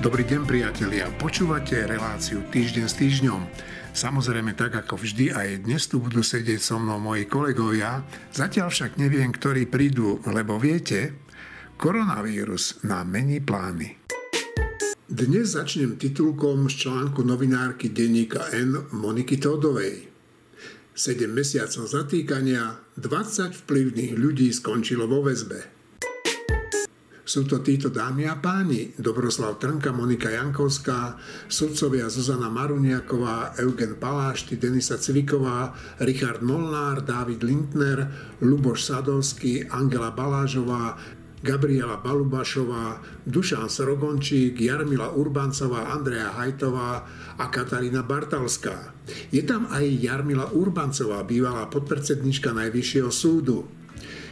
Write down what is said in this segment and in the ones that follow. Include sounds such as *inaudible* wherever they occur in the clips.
Dobrý deň priatelia, počúvate reláciu Týždeň s týždňom. Samozrejme tak ako vždy aj dnes tu budú sedieť so mnou moji kolegovia, zatiaľ však neviem, ktorí prídu, lebo viete, koronavírus nám mení plány. Dnes začnem titulkom z článku novinárky denníka N Moniky Todovej. 7 mesiacov zatýkania, 20 vplyvných ľudí skončilo vo väzbe. Sú to títo dámy a páni, Dobroslav Trnka, Monika Jankovská, sudcovia Zuzana Maruniaková, Eugen Palášty, Denisa Cviková, Richard Molnár, David Lindner, Luboš Sadovský, Angela Balážová, Gabriela Balubašová, Dušan Srogončík, Jarmila Urbancová, Andrea Hajtová a Katarína Bartalská. Je tam aj Jarmila Urbancová, bývalá podpredsednička Najvyššieho súdu.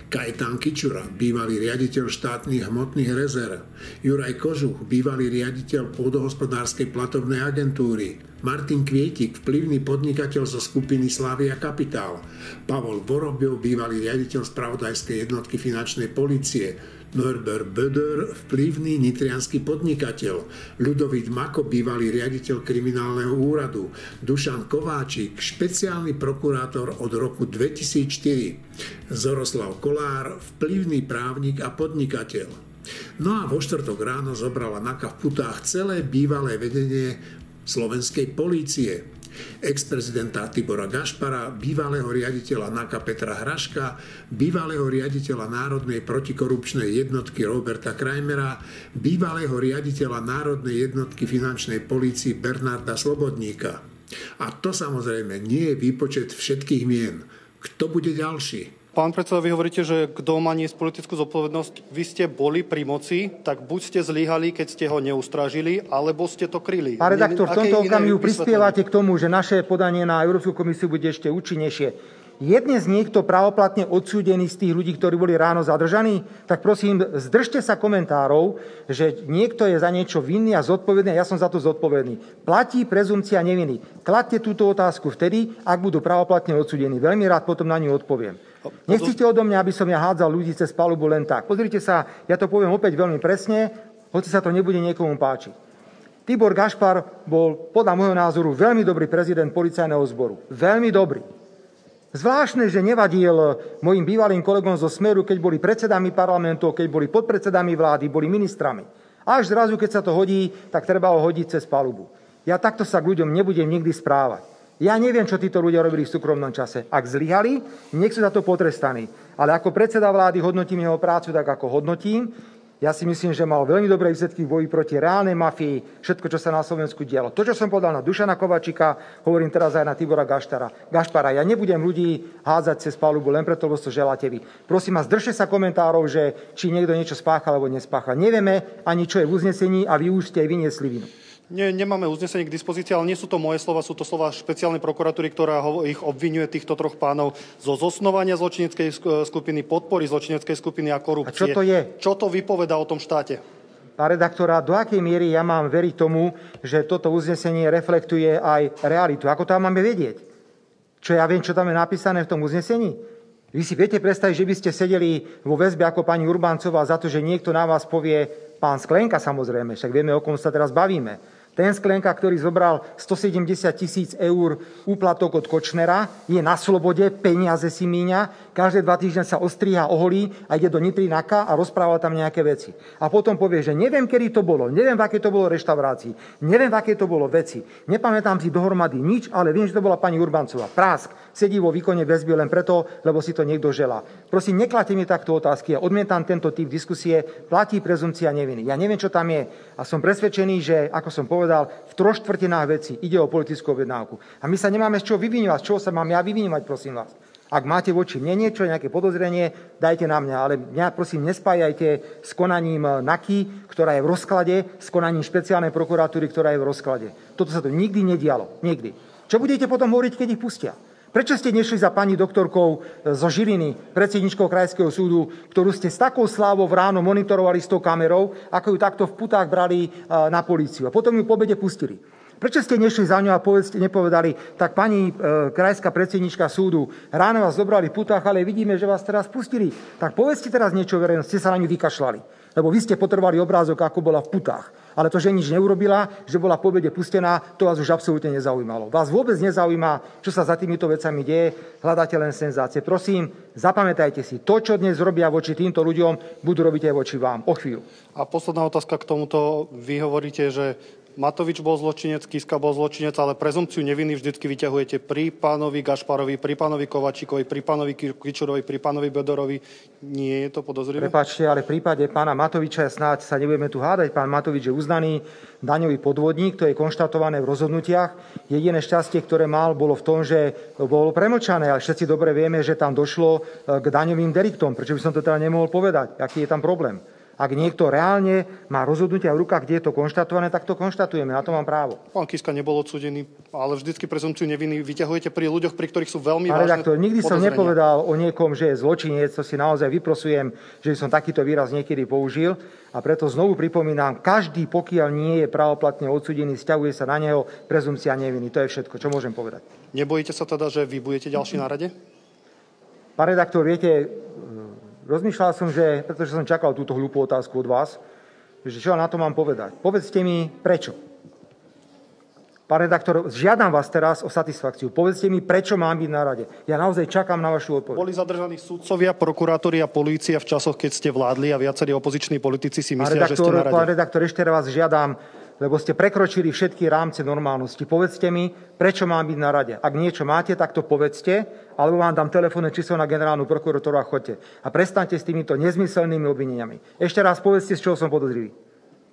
Kajetán Kičura, bývalý riaditeľ štátnych hmotných rezerv, Juraj Kožuch, bývalý riaditeľ pôdohospodárskej platovnej agentúry, Martin Kvietik, vplyvný podnikateľ zo skupiny Slavia Kapitál, Pavol Vorobjov, bývalý riaditeľ spravodajskej jednotky finančnej policie, Norbert Böder, vplyvný nitrianský podnikateľ, Ľudovít Mako, bývalý riaditeľ kriminálneho úradu, Dušan Kováčik, špeciálny prokurátor od roku 2004, Zoroslav Kolár, vplyvný právnik a podnikateľ. No a vo štvrtok ráno zobrala Naka v putách celé bývalé vedenie slovenskej polície ex-prezidenta Tibora Gašpara, bývalého riaditeľa NAKA Petra Hraška, bývalého riaditeľa Národnej protikorupčnej jednotky Roberta Krajmera, bývalého riaditeľa Národnej jednotky finančnej polícii Bernarda Slobodníka. A to samozrejme nie je výpočet všetkých mien. Kto bude ďalší? Pán predseda, vy hovoríte, že kto má niesť politickú zodpovednosť. Vy ste boli pri moci, tak buď ste zlíhali, keď ste ho neustrážili, alebo ste to kryli. Pán redaktor, v tomto okamihu prispievate k tomu, že naše podanie na Európsku komisiu bude ešte účinnejšie. Je dnes niekto pravoplatne odsúdený z tých ľudí, ktorí boli ráno zadržaní? Tak prosím, zdržte sa komentárov, že niekto je za niečo vinný a zodpovedný a ja som za to zodpovedný. Platí prezumcia neviny. Kladte túto otázku vtedy, ak budú pravoplatne odsúdení. Veľmi rád potom na ňu odpoviem. Nechcete odo mňa, aby som ja hádzal ľudí cez palubu len tak. Pozrite sa, ja to poviem opäť veľmi presne, hoci sa to nebude niekomu páčiť. Tibor Gašpar bol podľa môjho názoru veľmi dobrý prezident policajného zboru. Veľmi dobrý. Zvláštne, že nevadil mojim bývalým kolegom zo Smeru, keď boli predsedami parlamentov, keď boli podpredsedami vlády, boli ministrami. Až zrazu, keď sa to hodí, tak treba ho hodiť cez palubu. Ja takto sa k ľuďom nebudem nikdy správať. Ja neviem, čo títo ľudia robili v súkromnom čase. Ak zlyhali, nech sú za to potrestaní. Ale ako predseda vlády hodnotím jeho prácu tak, ako hodnotím. Ja si myslím, že mal veľmi dobré výsledky v boji proti reálnej mafii, všetko, čo sa na Slovensku dialo. To, čo som povedal na Dušana Kovačika, hovorím teraz aj na Tibora Gaštara. Gašpara. Ja nebudem ľudí hádzať cez palubu len preto, lebo to želáte vy. Prosím vás, držte sa komentárov, že či niekto niečo spáchal alebo nespáchal. Nevieme ani, čo je v uznesení a vy už ste aj vyniesli vinu. Nie, nemáme uznesenie k dispozícii, ale nie sú to moje slova, sú to slova špeciálnej prokuratúry, ktorá ich obvinuje týchto troch pánov zo zosnovania zločineckej skupiny, podpory zločineckej skupiny a korupcie. A čo to je? Čo to vypoveda o tom štáte? Pán redaktora, do akej miery ja mám veriť tomu, že toto uznesenie reflektuje aj realitu? Ako to máme vedieť? Čo ja viem, čo tam je napísané v tom uznesení? Vy si viete predstaviť, že by ste sedeli vo väzbe ako pani Urbancová za to, že niekto na vás povie, pán Sklenka samozrejme, však vieme, o kom sa teraz bavíme, ten Sklenka, ktorý zobral 170 tisíc eur úplatok od Kočnera, je na slobode, peniaze si míňa, každé dva týždne sa ostríha, oholí a ide do Nitrinaka a rozpráva tam nejaké veci. A potom povie, že neviem, kedy to bolo, neviem, v aké to bolo reštaurácii, neviem, v aké to bolo veci, nepamätám si dohromady nič, ale viem, že to bola pani Urbancová. Prásk sedí vo výkone väzby len preto, lebo si to niekto želá. Prosím, nekladte mi takto otázky. Ja odmietam tento typ diskusie. Platí prezumcia neviny. Ja neviem, čo tam je. A som presvedčený, že, ako som povedal, v troch štvrtinách veci ide o politickú objednávku. A my sa nemáme z čoho vyvinovať. Z čoho sa mám ja vyvinovať, prosím vás. Ak máte voči mne niečo, nejaké podozrenie, dajte na mňa, ale mňa prosím nespájajte s konaním NAKY, ktorá je v rozklade, s konaním špeciálnej prokuratúry, ktorá je v rozklade. Toto sa tu nikdy nedialo. Nikdy. Čo budete potom hovoriť, keď ich pustia? Prečo ste nešli za pani doktorkou e, zo Žiliny, predsedničkou Krajského súdu, ktorú ste s takou slávou v ráno monitorovali s tou kamerou, ako ju takto v putách brali e, na políciu. A potom ju po obede pustili. Prečo ste nešli za ňou a povedzte, nepovedali, tak pani e, krajská predsednička súdu, ráno vás zobrali putách, ale vidíme, že vás teraz pustili. Tak povedzte teraz niečo verejnosti, ste sa na ňu vykašľali. Lebo vy ste potrebovali obrázok, ako bola v putách. Ale to, že nič neurobila, že bola po pustená, to vás už absolútne nezaujímalo. Vás vôbec nezaujíma, čo sa za týmito vecami deje, hľadáte len senzácie. Prosím, zapamätajte si, to, čo dnes robia voči týmto ľuďom, budú robiť aj voči vám. O chvíľu. A posledná otázka k tomuto. Vy hovoríte, že Matovič bol zločinec, Kiska bol zločinec, ale prezumciu neviny vždycky vyťahujete pri pánovi Gašparovi, pri pánovi Kovačíkovi, pri pánovi Kičurovi, pri pánovi Bedorovi. Nie je to podozrivé? Prepačte, ale v prípade pána Matoviča snáď sa nebudeme tu hádať. Pán Matovič je uznaný daňový podvodník, to je konštatované v rozhodnutiach. Jediné šťastie, ktoré mal, bolo v tom, že bolo premlčané, ale všetci dobre vieme, že tam došlo k daňovým deliktom. Prečo by som to teda nemohol povedať? Aký je tam problém? Ak niekto reálne má rozhodnutia v rukách, kde je to konštatované, tak to konštatujeme. Na to mám právo. Pán Kiska nebol odsudený, ale vždycky prezumciu neviny vyťahujete pri ľuďoch, pri ktorých sú veľmi Pán redaktor, nikdy som nepovedal o niekom, že je zločinec, to si naozaj vyprosujem, že som takýto výraz niekedy použil. A preto znovu pripomínam, každý, pokiaľ nie je pravoplatne odsudený, stiahuje sa na neho prezumcia neviny. To je všetko, čo môžem povedať. Nebojíte sa teda, že vy budete ďalší na rade? Pán redaktor, viete, Rozmýšľal som, že, pretože som čakal túto hlúpu otázku od vás, že čo na to mám povedať. Povedzte mi, prečo. Pán redaktor, žiadam vás teraz o satisfakciu. Povedzte mi, prečo mám byť na rade. Ja naozaj čakám na vašu odpoveď. Boli zadržaní sudcovia, prokurátori a polícia v časoch, keď ste vládli a viacerí opoziční politici si myslia, redaktor, že ste na rade. Pán redaktor, ešte raz žiadam, lebo ste prekročili všetky rámce normálnosti. Povedzte mi, prečo mám byť na rade. Ak niečo máte, tak to povedzte, alebo vám dám telefónne číslo na generálnu prokuratúru a chodte. A prestaňte s týmito nezmyselnými obvineniami. Ešte raz povedzte, z čoho som podozrivý.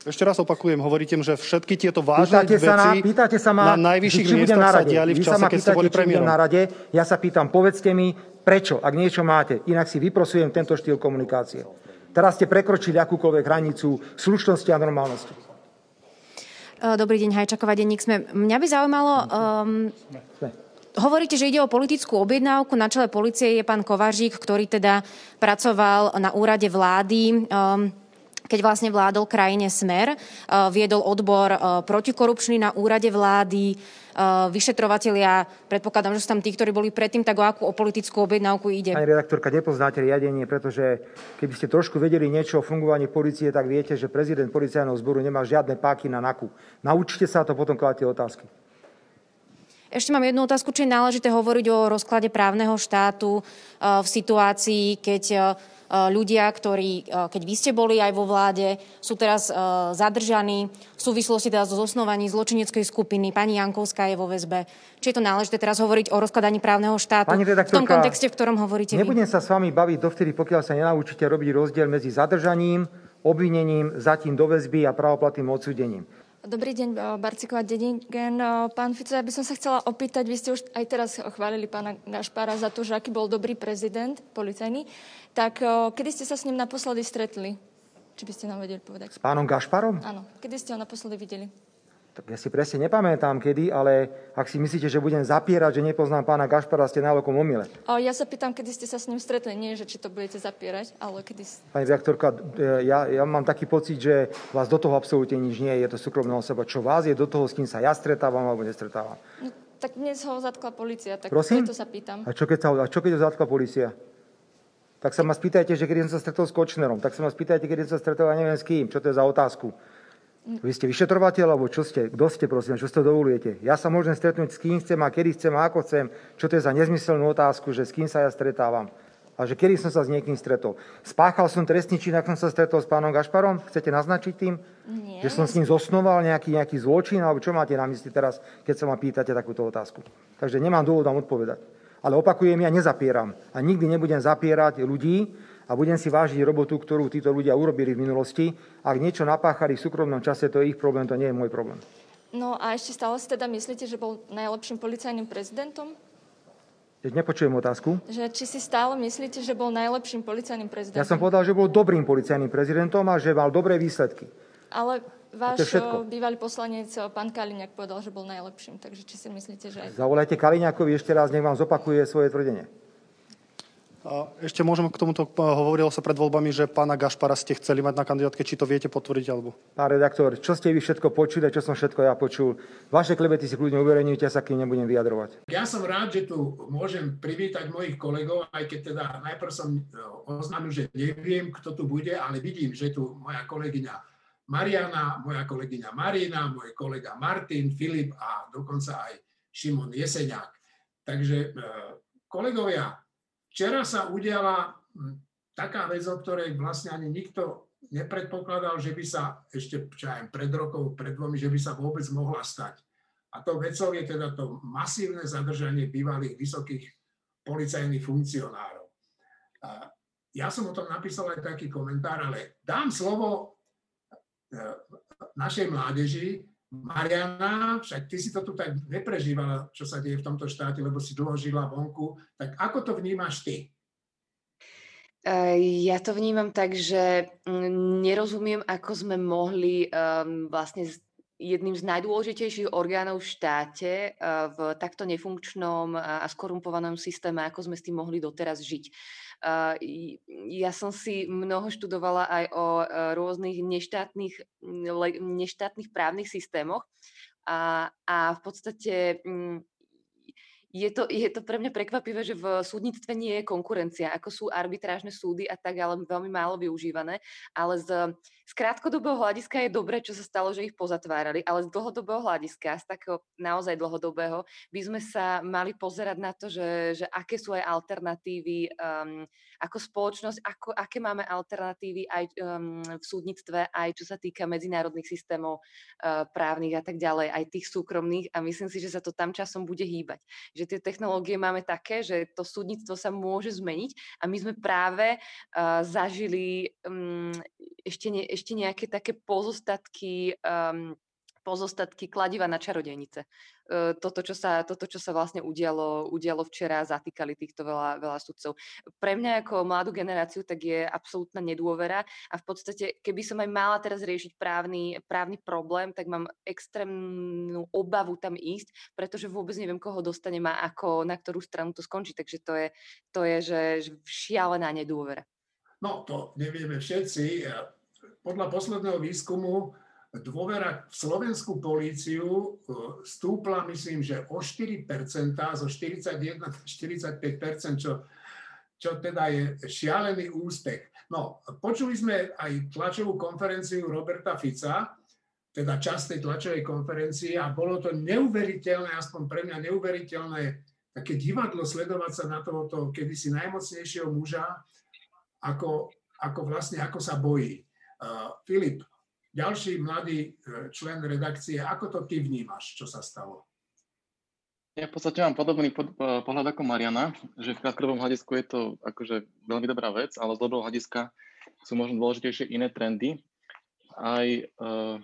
Ešte raz opakujem, hovoríte, že všetky tieto vážne pýtate veci sa na, pýtate sa ma, na najvyšších miestach na rade. sa diali v čase, keď ste boli premiérom. na rade. Ja sa pýtam, povedzte mi, prečo, ak niečo máte. Inak si vyprosujem tento štýl komunikácie. Teraz ste prekročili akúkoľvek hranicu slušnosti a normálnosti. Eh, dobrý deň, Hajčaková denník sme. Mňa by zaujímalo, um, Hovoríte, že ide o politickú objednávku. Na čele policie je pán Kovažík, ktorý teda pracoval na úrade vlády. Um, keď vlastne vládol krajine Smer, uh, viedol odbor uh, protikorupčný na úrade vlády, uh, vyšetrovatelia, predpokladám, že sú tam tí, ktorí boli predtým, tak o akú o politickú objednávku ide? Pani redaktorka, nepoznáte riadenie, pretože keby ste trošku vedeli niečo o fungovaní policie, tak viete, že prezident policajného zboru nemá žiadne páky na NAKU. Naučte sa to potom kladte otázky. Ešte mám jednu otázku, či je náležité hovoriť o rozklade právneho štátu v situácii, keď ľudia, ktorí, eh, keď vy ste boli aj vo vláde, sú teraz eh, zadržaní v súvislosti teda so zosnovaní zločineckej skupiny. Pani Jankovská je vo väzbe. Či je to náležité teraz hovoriť o rozkladaní právneho štátu Pani v tom kontexte, v ktorom hovoríte Nebudem vy? sa s vami baviť dovtedy, pokiaľ sa nenaučíte robiť rozdiel medzi zadržaním, obvinením, zatím do väzby a pravoplatným odsúdením. Dobrý deň, Barciková Dedingen. Eh, pán Fico, ja by som sa chcela opýtať, vy ste už aj teraz chválili pána Gašpara za to, že aký bol dobrý prezident, policajný. Tak kedy ste sa s ním naposledy stretli? Či by ste nám vedeli povedať? S pánom Gašparom? Áno. Kedy ste ho naposledy videli? Tak ja si presne nepamätám kedy, ale ak si myslíte, že budem zapierať, že nepoznám pána Gašpara, ste nálokom omyle. Ja sa pýtam, kedy ste sa s ním stretli. Nie, že či to budete zapierať, ale kedy... Pani redaktorka, e, ja, ja mám taký pocit, že vás do toho absolútne nič nie je. Je to súkromná osoba. Čo vás je do toho, s kým sa ja stretávam alebo nestretávam? No, tak dnes ho zatkla policia, tak Prosím? to sa pýtam. A čo keď, sa, a čo keď ho zatkla policia? Tak sa ma spýtajte, že kedy som sa stretol s Kočnerom. Tak sa ma spýtajte, kedy som sa stretol, ja neviem s kým. Čo to je za otázku? Vy ste vyšetrovateľ, alebo čo ste? Kto ste, prosím, čo ste dovolujete? Ja sa môžem stretnúť s kým chcem a kedy chcem a ako chcem. Čo to je za nezmyselnú otázku, že s kým sa ja stretávam? A že kedy som sa s niekým stretol? Spáchal som trestný čin, ak som sa stretol s pánom Gašparom? Chcete naznačiť tým? Nie. Že som s ním zosnoval nejaký, nejaký zločin? Alebo čo máte na mysli teraz, keď sa ma pýtate takúto otázku? Takže nemám dôvod vám odpovedať. Ale opakujem, ja nezapieram. A nikdy nebudem zapierať ľudí, a budem si vážiť robotu, ktorú títo ľudia urobili v minulosti. Ak niečo napáchali v súkromnom čase, to je ich problém, to nie je môj problém. No a ešte stále si teda myslíte, že bol najlepším policajným prezidentom? Nepočujem otázku. Že či si stále myslíte, že bol najlepším policajným prezidentom? Ja som povedal, že bol dobrým policajným prezidentom a že mal dobré výsledky. Ale váš bývalý poslanec, pán Kaliňák, povedal, že bol najlepším. Takže či si myslíte, že... Zavolajte Kaliňákovi ešte raz, nech vám zopakuje svoje tvrdenie. Ešte môžem k tomuto, hovorilo sa pred voľbami, že pána Gašpara ste chceli mať na kandidátke, či to viete potvrdiť alebo? Pán redaktor, čo ste vy všetko počuli a čo som všetko ja počul? Vaše klebety si kľudne uverejňujte, ja sa k nim nebudem vyjadrovať. Ja som rád, že tu môžem privítať mojich kolegov, aj keď teda najprv som e, oznámil, že neviem, kto tu bude, ale vidím, že tu moja kolegyňa Mariana, moja kolegyňa Marina, môj kolega Martin, Filip a dokonca aj Šimon Jeseniak. Takže e, kolegovia, Včera sa udiala taká vec, o ktorej vlastne ani nikto nepredpokladal, že by sa ešte čo aj pred rokov, pred dvomi, že by sa vôbec mohla stať. A to vecou je teda to masívne zadržanie bývalých vysokých policajných funkcionárov. Ja som o tom napísal aj taký komentár, ale dám slovo našej mládeži. Mariana, však ty si to tu tak neprežívala, čo sa deje v tomto štáte, lebo si dlho žila vonku. Tak ako to vnímaš ty? Ja to vnímam tak, že nerozumiem, ako sme mohli um, vlastne jedným z najdôležitejších orgánov v štáte v takto nefunkčnom a skorumpovanom systéme, ako sme s tým mohli doteraz žiť. Ja som si mnoho študovala aj o rôznych neštátnych, neštátnych právnych systémoch. A, a v podstate je to, je to pre mňa prekvapivé, že v súdnictve nie je konkurencia, ako sú arbitrážne súdy a tak, ale veľmi málo využívané. Ale z, z krátkodobého hľadiska je dobré, čo sa stalo, že ich pozatvárali, ale z dlhodobého hľadiska, z takého naozaj dlhodobého, by sme sa mali pozerať na to, že, že aké sú aj alternatívy um, ako spoločnosť, ako, aké máme alternatívy aj um, v súdnictve, aj čo sa týka medzinárodných systémov uh, právnych a tak ďalej, aj tých súkromných a myslím si, že sa to tam časom bude hýbať. Že tie technológie máme také, že to súdnictvo sa môže zmeniť a my sme práve uh, zažili um, ešte, ne, ešte nejaké také pozostatky um, pozostatky kladiva na čarodejnice. Toto, čo sa, toto, čo sa vlastne udialo, udialo včera, zatýkali týchto veľa, veľa sudcov. Pre mňa ako mladú generáciu tak je absolútna nedôvera a v podstate, keby som aj mala teraz riešiť právny, právny problém, tak mám extrémnu obavu tam ísť, pretože vôbec neviem, koho dostane ma ako na ktorú stranu to skončí. Takže to je, to je že šialená nedôvera. No, to nevieme všetci. Podľa posledného výskumu dôvera v slovenskú políciu e, stúpla, myslím, že o 4%, zo 41 na 45%, čo, čo teda je šialený úspech. No, počuli sme aj tlačovú konferenciu Roberta Fica, teda časť tlačovej konferencie a bolo to neuveriteľné, aspoň pre mňa neuveriteľné, také divadlo sledovať sa na tohoto kedysi najmocnejšieho muža, ako, ako vlastne, ako sa bojí. Uh, Filip, ďalší mladý e, člen redakcie, ako to ty vnímaš, čo sa stalo? Ja v podstate mám podobný pod, pohľad ako Mariana, že v krátkodobom hľadisku je to akože veľmi dobrá vec, ale z dlhodobého hľadiska sú možno dôležitejšie iné trendy. Aj uh,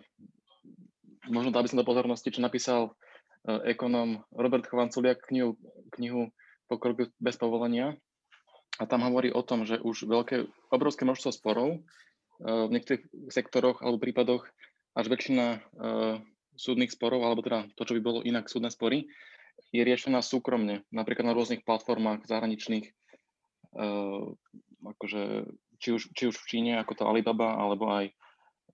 možno dal by som do pozornosti, čo napísal uh, ekonom Robert Chovanculiak knihu, knihu Pokrok bez povolenia. A tam hovorí o tom, že už veľké, obrovské množstvo sporov v niektorých sektoroch alebo prípadoch až väčšina uh, súdnych sporov, alebo teda to, čo by bolo inak súdne spory, je riešená súkromne, napríklad na rôznych platformách zahraničných, uh, akože či už, či už v Číne, ako to Alibaba, alebo aj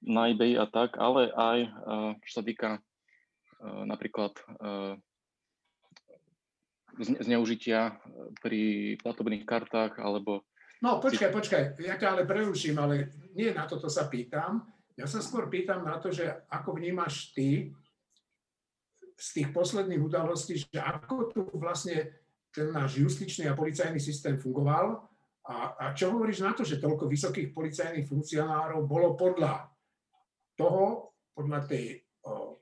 na eBay a tak, ale aj uh, čo sa týka napríklad zneužitia pri platobných kartách alebo No počkaj, počkaj, ja ťa ale preruším, ale nie na toto sa pýtam. Ja sa skôr pýtam na to, že ako vnímaš ty z tých posledných udalostí, že ako tu vlastne ten náš justičný a policajný systém fungoval a, a čo hovoríš na to, že toľko vysokých policajných funkcionárov bolo podľa toho, podľa, tej,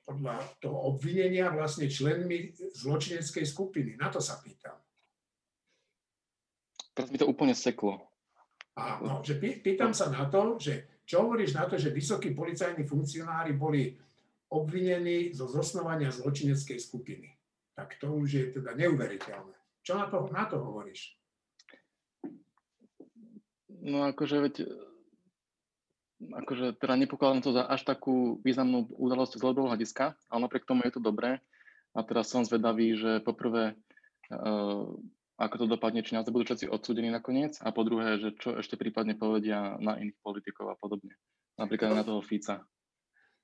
podľa toho obvinenia vlastne členmi zločineckej skupiny. Na to sa pýtam. Teraz mi to úplne seklo. A, no, že pýtam sa na to, že čo hovoríš na to, že vysokí policajní funkcionári boli obvinení zo zosnovania zločineckej skupiny. Tak to už je teda neuveriteľné. Čo na to, na to hovoríš? No akože veď akože teda nepokladám to za až takú významnú udalosť z dlhodobého hľadiska, ale napriek tomu je to dobré. A teraz som zvedavý, že poprvé uh, ako to dopadne, či nás budú všetci odsúdení nakoniec a po druhé, že čo ešte prípadne povedia na iných politikov a podobne. Napríklad na toho Fica.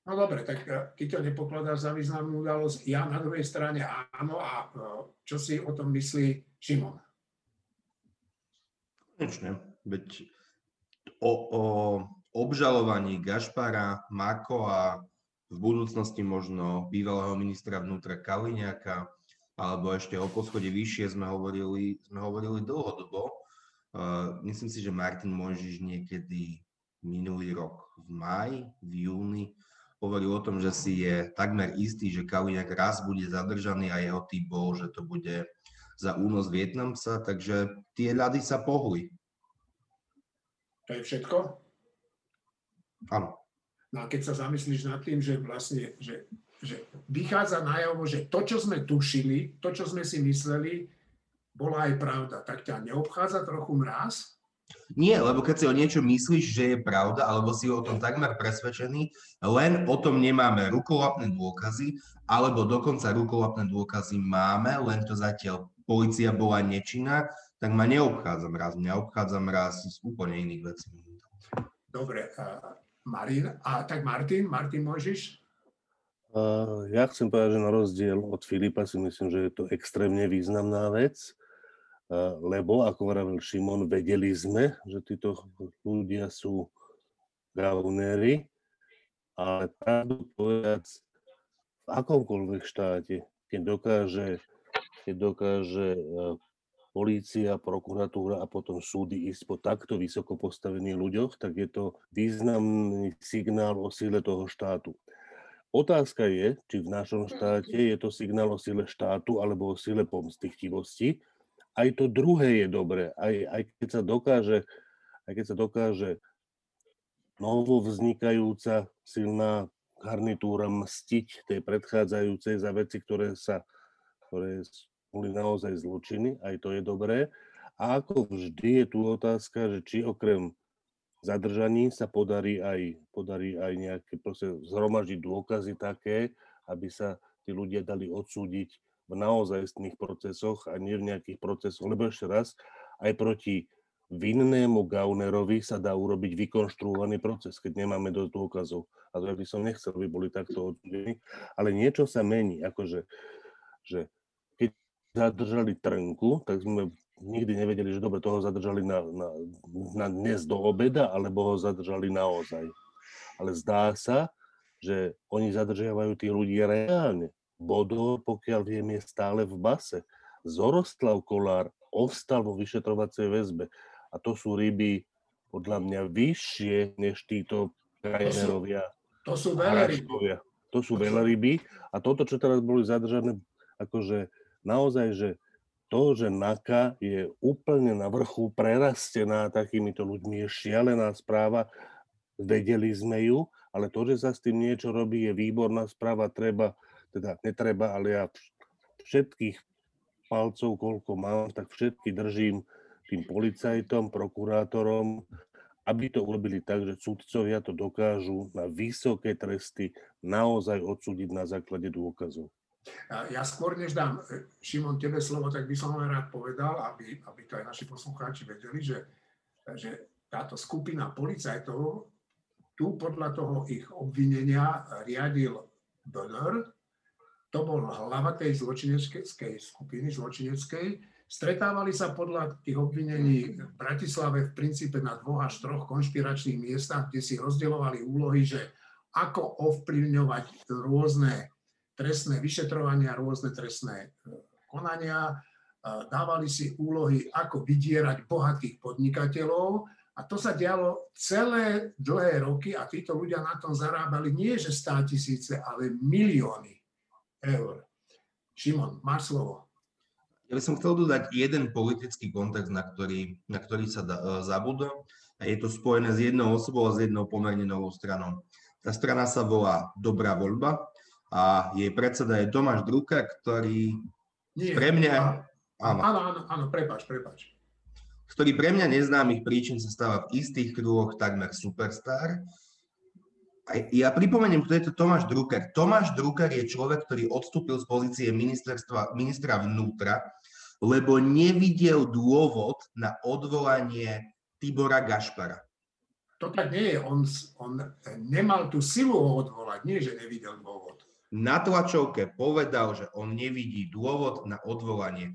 No dobre, tak e, ty to nepokladáš za významnú udalosť. Ja na druhej strane áno. A e, čo si o tom myslí Šimon? Konečne. Veď o, o obžalovaní Gašpara, Mako a v budúcnosti možno bývalého ministra vnútra Kaliňáka, alebo ešte o poschode vyššie sme hovorili, sme hovorili dlhodobo. Uh, myslím si, že Martin Monžiš niekedy minulý rok v máji, v júni hovoril o tom, že si je takmer istý, že Kaliňák raz bude zadržaný a jeho typ bol, že to bude za únos Vietnamca, takže tie ľady sa pohli. To je všetko? Áno. No a keď sa zamyslíš nad tým, že vlastne, že že vychádza najavo, že to, čo sme tušili, to, čo sme si mysleli, bola aj pravda. Tak ťa neobchádza trochu mráz? Nie, lebo keď si o niečo myslíš, že je pravda, alebo si o tom takmer presvedčený, len o tom nemáme rukolapné dôkazy, alebo dokonca rukolapné dôkazy máme, len to zatiaľ policia bola nečinná, tak ma neobchádza mraz. Mňa obchádza mraz z úplne iných vecí. Dobre, a Marin, a tak Martin, Martin môžeš? Ja chcem povedať, že na rozdiel od Filipa si myslím, že je to extrémne významná vec, lebo, ako vravil Šimon, vedeli sme, že títo ľudia sú gaunéri, ale pravdu povedať, v akomkoľvek štáte, keď dokáže, keď dokáže polícia, prokuratúra a potom súdy ísť po takto vysoko postavených ľuďoch, tak je to významný signál o síle toho štátu. Otázka je, či v našom štáte je to signál o sile štátu alebo o sile pomstichtivosti. Aj to druhé je dobré. Aj, aj keď sa dokáže, aj keď sa dokáže novo vznikajúca silná garnitúra mstiť tej predchádzajúcej za veci, ktoré sa ktoré boli naozaj zločiny, aj to je dobré. A ako vždy je tu otázka, že či okrem zadržaní sa podarí aj, podarí aj nejaké proste zhromažiť dôkazy také, aby sa tí ľudia dali odsúdiť v naozajstných procesoch a nie v nejakých procesoch. Lebo ešte raz, aj proti vinnému Gaunerovi sa dá urobiť vykonštruovaný proces, keď nemáme dosť dôkazov. A to by som nechcel, aby boli takto odsúdení. Ale niečo sa mení, akože že keď zadržali Trnku, tak sme nikdy nevedeli, že dobre, toho zadržali na, na, na dnes do obeda, alebo ho zadržali naozaj. Ale zdá sa, že oni zadržiavajú tých ľudí reálne. Bodor, pokiaľ viem, je stále v base. Zoroslav Kolár ostal vo vyšetrovacej väzbe. A to sú ryby podľa mňa vyššie, než títo krajinerovia. To sú, to sú veľryby. To sú veľryby. A toto, čo teraz boli zadržané, akože naozaj, že to, že NAKA je úplne na vrchu prerastená takýmito ľuďmi, je šialená správa. Vedeli sme ju, ale to, že sa s tým niečo robí, je výborná správa. Treba, teda netreba, ale ja všetkých palcov, koľko mám, tak všetky držím tým policajtom, prokurátorom, aby to urobili tak, že sudcovia to dokážu na vysoké tresty naozaj odsúdiť na základe dôkazov. Ja skôr, než dám e, Šimon tebe slovo, tak by som len rád povedal, aby, aby to aj naši poslucháči vedeli, že, že táto skupina policajtov tu podľa toho ich obvinenia riadil Böller, to bol hlava tej zločineckej skupiny, zločineckej. Stretávali sa podľa tých obvinení v Bratislave v princípe na dvoch až troch konšpiračných miestach, kde si rozdielovali úlohy, že ako ovplyvňovať rôzne trestné vyšetrovania, rôzne trestné e, konania, dávali si úlohy, ako vydierať bohatých podnikateľov a to sa dialo celé dlhé roky a títo ľudia na tom zarábali nie že stá tisíce, ale milióny eur. Šimon, máš slovo. Ja by som chcel dodať jeden politický kontext, na ktorý, na ktorý sa da, e, zabudol. A je to spojené s jednou osobou a s jednou pomerne novou stranou. Tá strana sa volá Dobrá voľba a jej predseda je Tomáš Druka, ktorý Nie, pre mňa... Áno, áno, áno, áno prepáč, prepáč. Ktorý pre mňa neznámych príčin sa stáva v istých kruhoch takmer superstar. A ja pripomeniem, kto je to Tomáš Drucker. Tomáš Drucker je človek, ktorý odstúpil z pozície ministerstva, ministra vnútra lebo nevidel dôvod na odvolanie Tibora Gašpara. To tak nie je. On, on nemal tú silu ho odvolať, nie že nevidel dôvod. Na tlačovke povedal, že on nevidí dôvod na odvolanie.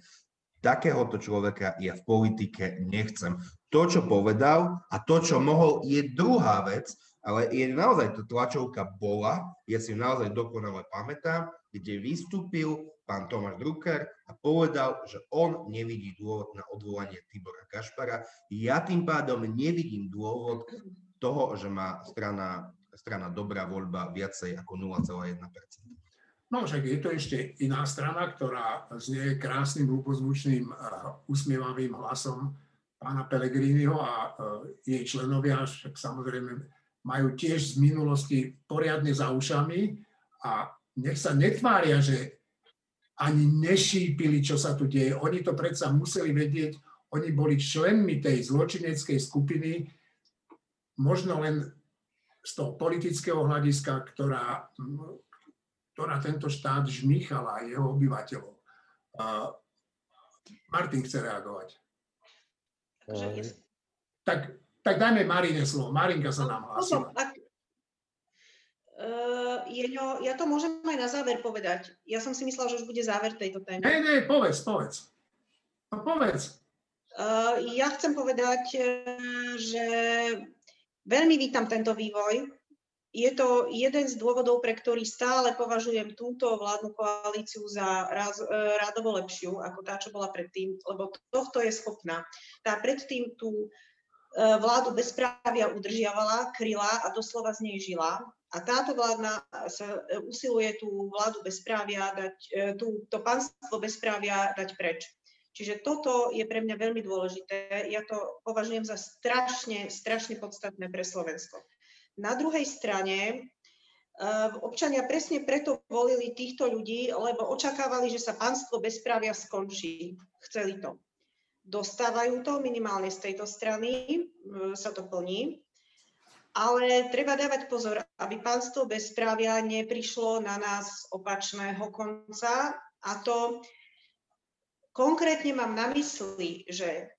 Takéhoto človeka ja v politike nechcem. To, čo povedal a to, čo mohol, je druhá vec, ale je naozaj, to tlačovka bola, ja si naozaj dokonale pamätám, kde vystúpil pán Tomáš Drucker a povedal, že on nevidí dôvod na odvolanie Tibora Kašpara. Ja tým pádom nevidím dôvod toho, že má strana, strana dobrá voľba viacej ako 0,1%. No však je to ešte iná strana, ktorá znie krásnym, ľubozvučným, usmievavým hlasom pána Pelegriniho a jej členovia, však samozrejme majú tiež z minulosti poriadne za ušami a nech sa netvária, že ani nešípili, čo sa tu deje. Oni to predsa museli vedieť, oni boli členmi tej zločineckej skupiny, možno len z toho politického hľadiska, ktorá, ktorá tento štát žmýchala a jeho obyvateľov. Martin chce reagovať. Tak tak dajme Marine slovo. Marinka sa nám hlásila. Uh, Jeňo, ja to môžem aj na záver povedať. Ja som si myslela, že už bude záver tejto témy. Ne, ne, povedz, povedz. No povedz. Uh, ja chcem povedať, že veľmi vítam tento vývoj. Je to jeden z dôvodov, pre ktorý stále považujem túto vládnu koalíciu za raz, rádovo lepšiu ako tá, čo bola predtým, lebo tohto je schopná. Tá predtým tú E, vládu bezprávia udržiavala, kryla a doslova z nej žila. A táto vládna sa e, usiluje tú vládu bezprávia dať, e, tú, to pánstvo bezprávia dať preč. Čiže toto je pre mňa veľmi dôležité. Ja to považujem za strašne, strašne podstatné pre Slovensko. Na druhej strane občania presne preto volili týchto ľudí, lebo očakávali, že sa pánstvo bezprávia skončí. Chceli to dostávajú to, minimálne z tejto strany sa to plní. Ale treba dávať pozor, aby pánstvo bezprávia neprišlo na nás opačného konca. A to konkrétne mám na mysli, že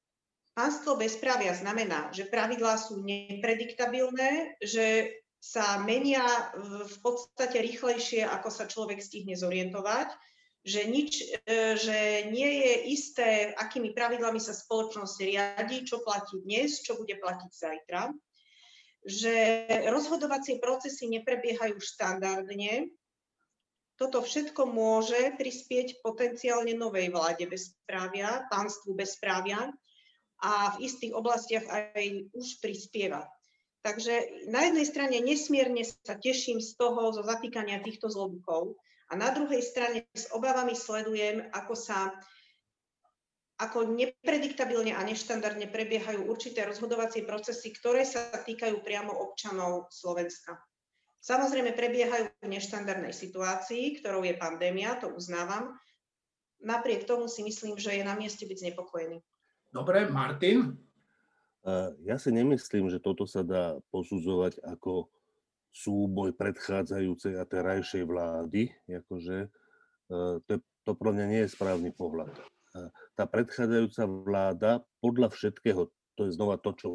pánstvo bezprávia znamená, že pravidlá sú neprediktabilné, že sa menia v podstate rýchlejšie, ako sa človek stihne zorientovať, že, nič, e, že nie je isté, akými pravidlami sa spoločnosť riadi, čo platí dnes, čo bude platiť zajtra, že rozhodovacie procesy neprebiehajú štandardne. Toto všetko môže prispieť potenciálne novej vláde bezprávia, pánstvu bezprávia a v istých oblastiach aj už prispieva. Takže na jednej strane nesmierne sa teším z toho, zo zatýkania týchto zlobukov, a na druhej strane s obavami sledujem, ako sa ako neprediktabilne a neštandardne prebiehajú určité rozhodovacie procesy, ktoré sa týkajú priamo občanov Slovenska. Samozrejme prebiehajú v neštandardnej situácii, ktorou je pandémia, to uznávam. Napriek tomu si myslím, že je na mieste byť znepokojený. Dobre, Martin? Ja si nemyslím, že toto sa dá posudzovať ako súboj predchádzajúcej a terajšej vlády, akože to, je, to pro mňa nie je správny pohľad. Tá predchádzajúca vláda podľa všetkého, to je znova to, čo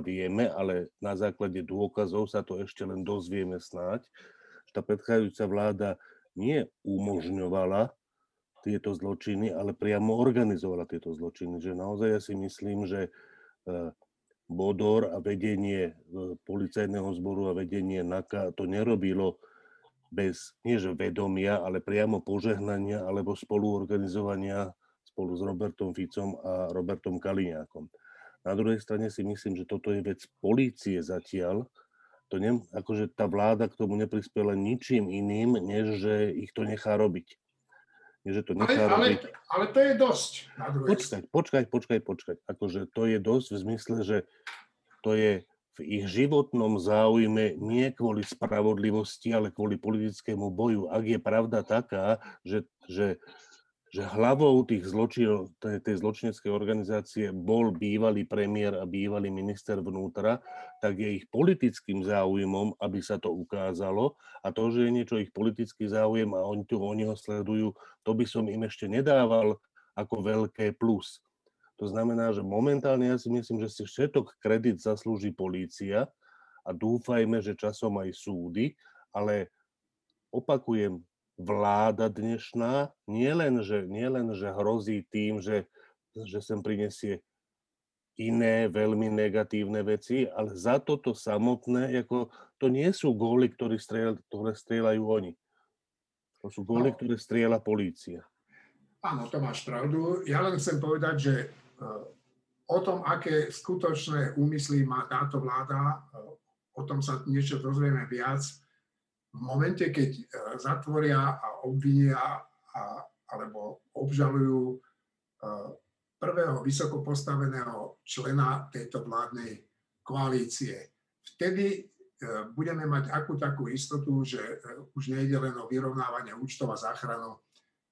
vieme, ale na základe dôkazov sa to ešte len dozvieme snáď, že tá predchádzajúca vláda nie umožňovala tieto zločiny, ale priamo organizovala tieto zločiny. Že naozaj ja si myslím, že e, Bodor a vedenie e, policajného zboru a vedenie NAKA to nerobilo bez, nie že vedomia, ale priamo požehnania alebo spoluorganizovania spolu s Robertom Ficom a Robertom Kaliňákom. Na druhej strane si myslím, že toto je vec polície zatiaľ. To ne, akože tá vláda k tomu neprispela ničím iným, než že ich to nechá robiť že to nechá ale, robiť. Ale, ale to je dosť. Na počkaj, počkaj, počkaj, počkaj. Akože to je dosť v zmysle, že to je v ich životnom záujme nie kvôli spravodlivosti, ale kvôli politickému boju. Ak je pravda taká, že, že že hlavou tých zločinov, tej, tej zločineckej organizácie bol bývalý premiér a bývalý minister vnútra, tak je ich politickým záujmom, aby sa to ukázalo. A to, že je niečo ich politický záujem a oni, to, oni ho sledujú, to by som im ešte nedával ako veľké plus. To znamená, že momentálne ja si myslím, že si všetok kredit zaslúži polícia a dúfajme, že časom aj súdy, ale opakujem, vláda dnešná nielen, že, nielen, že hrozí tým, že, že sem prinesie iné veľmi negatívne veci, ale za toto samotné, ako, to nie sú góly, ktoré, strieľ, ktoré strieľajú oni. To sú góly, no. ktoré strieľa polícia. Áno, to máš pravdu. Ja len chcem povedať, že e, o tom, aké skutočné úmysly má táto vláda, e, o tom sa niečo dozvieme viac v momente, keď e, zatvoria a obvinia a, alebo obžalujú prvého vysoko postaveného člena tejto vládnej koalície. Vtedy budeme mať akú takú istotu, že už nejde len o vyrovnávanie účtov a záchranu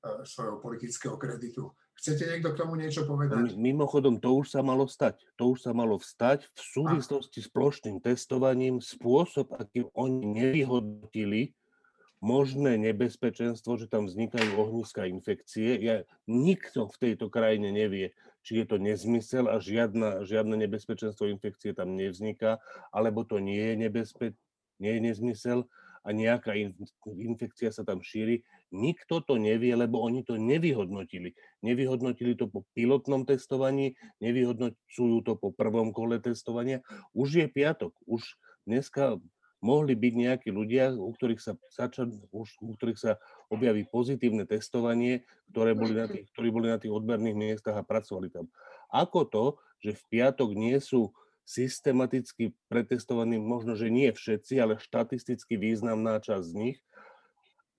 E, svojho politického kreditu. Chcete niekto k tomu niečo povedať? Mimochodom, to už sa malo stať. To už sa malo vstať v súvislosti s plošným testovaním, spôsob, akým oni nevyhodnotili možné nebezpečenstvo, že tam vznikajú ohniska infekcie. Ja, nikto v tejto krajine nevie, či je to nezmysel a žiadna, žiadne nebezpečenstvo infekcie tam nevzniká, alebo to nie je, nebezpe, nie je nezmysel a nejaká infekcia sa tam šíri. Nikto to nevie, lebo oni to nevyhodnotili. Nevyhodnotili to po pilotnom testovaní, nevyhodnocujú to po prvom kole testovania. Už je piatok, už dneska mohli byť nejakí ľudia, u ktorých sa, začal, u ktorých sa objaví pozitívne testovanie, ktoré boli na tých, ktorí boli na tých odberných miestach a pracovali tam. Ako to, že v piatok nie sú systematicky pretestovaní, možno, že nie všetci, ale štatisticky významná časť z nich,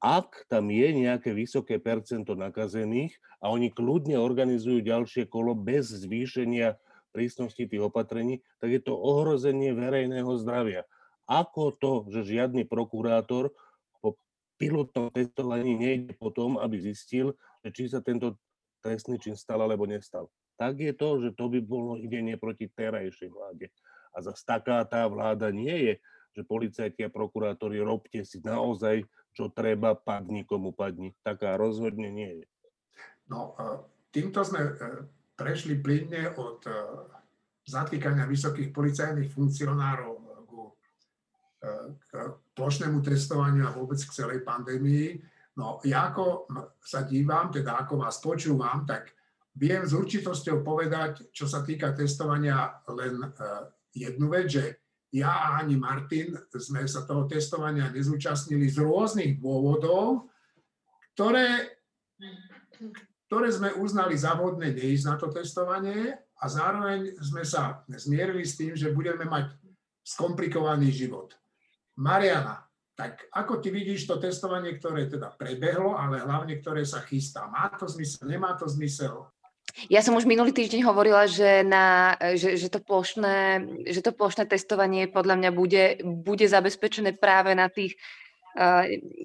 ak tam je nejaké vysoké percento nakazených a oni kľudne organizujú ďalšie kolo bez zvýšenia prísnosti tých opatrení, tak je to ohrozenie verejného zdravia. Ako to, že žiadny prokurátor po pilotnom testovaní nejde potom, aby zistil, či sa tento trestný čin stal alebo nestal tak je to, že to by bolo idenie proti terajšej vláde. A zase taká tá vláda nie je, že policajti a prokurátori robte si naozaj, čo treba, padni komu padni. Taká rozhodne nie je. No, týmto sme e, prešli plynne od e, zatýkania vysokých policajných funkcionárov e, k plošnému testovaniu a vôbec k celej pandémii. No ja ako sa dívam, teda ako vás počúvam, tak Viem s určitosťou povedať, čo sa týka testovania, len e, jednu vec, že ja a ani Martin sme sa toho testovania nezúčastnili z rôznych dôvodov, ktoré, ktoré sme uznali za vhodné neísť na to testovanie a zároveň sme sa zmierili s tým, že budeme mať skomplikovaný život. Mariana, tak ako ty vidíš to testovanie, ktoré teda prebehlo, ale hlavne ktoré sa chystá? Má to zmysel, nemá to zmysel? Ja som už minulý týždeň hovorila, že, na, že, že, to plošné, že to plošné testovanie podľa mňa bude, bude zabezpečené práve na tých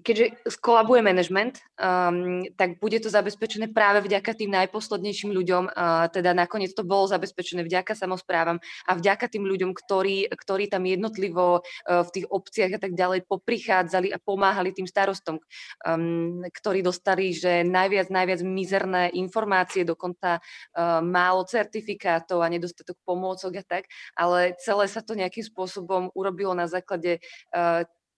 keďže skolabuje management, um, tak bude to zabezpečené práve vďaka tým najposlednejším ľuďom, uh, teda nakoniec to bolo zabezpečené vďaka samozprávam a vďaka tým ľuďom, ktorí, ktorí tam jednotlivo uh, v tých obciach a tak ďalej poprichádzali a pomáhali tým starostom, um, ktorí dostali, že najviac, najviac mizerné informácie, dokonca uh, málo certifikátov a nedostatok pomôcok a tak, ale celé sa to nejakým spôsobom urobilo na základe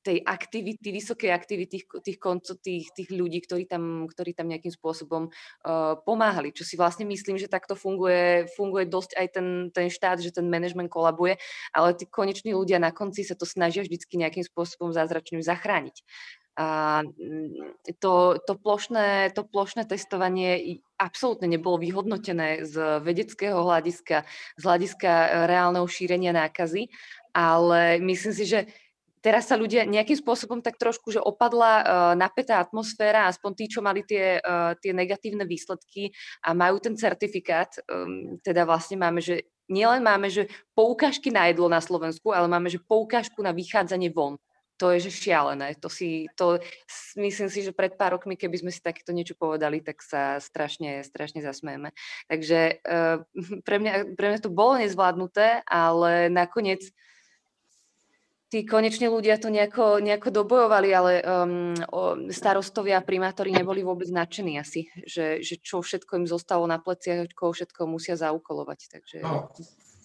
tej aktivity, vysokej aktivity tých, tých, tých, tých ľudí, ktorí tam, ktorí tam nejakým spôsobom uh, pomáhali. Čo si vlastne myslím, že takto funguje, funguje dosť aj ten, ten štát, že ten management kolabuje, ale tí koneční ľudia na konci sa to snažia vždycky nejakým spôsobom zázračným zachrániť. A mm, to, to, plošné, to plošné testovanie absolútne nebolo vyhodnotené z vedeckého hľadiska, z hľadiska e, reálneho šírenia nákazy, ale myslím si, že teraz sa ľudia nejakým spôsobom tak trošku, že opadla uh, napätá atmosféra, aspoň tí, čo mali tie, uh, tie negatívne výsledky a majú ten certifikát, um, teda vlastne máme, že nielen máme, že poukážky na jedlo na Slovensku, ale máme, že poukážku na vychádzanie von. To je že šialené. To si, to, myslím si, že pred pár rokmi, keby sme si takéto niečo povedali, tak sa strašne, strašne zasmejeme. Takže uh, *laughs* pre, mňa, pre mňa to bolo nezvládnuté, ale nakoniec tí konečne ľudia to nejako, nejako dobojovali, ale um, starostovia a primátori neboli vôbec nadšení asi, že, že čo všetko im zostalo na pleciach, čo všetko musia zaúkolovať. Takže... No,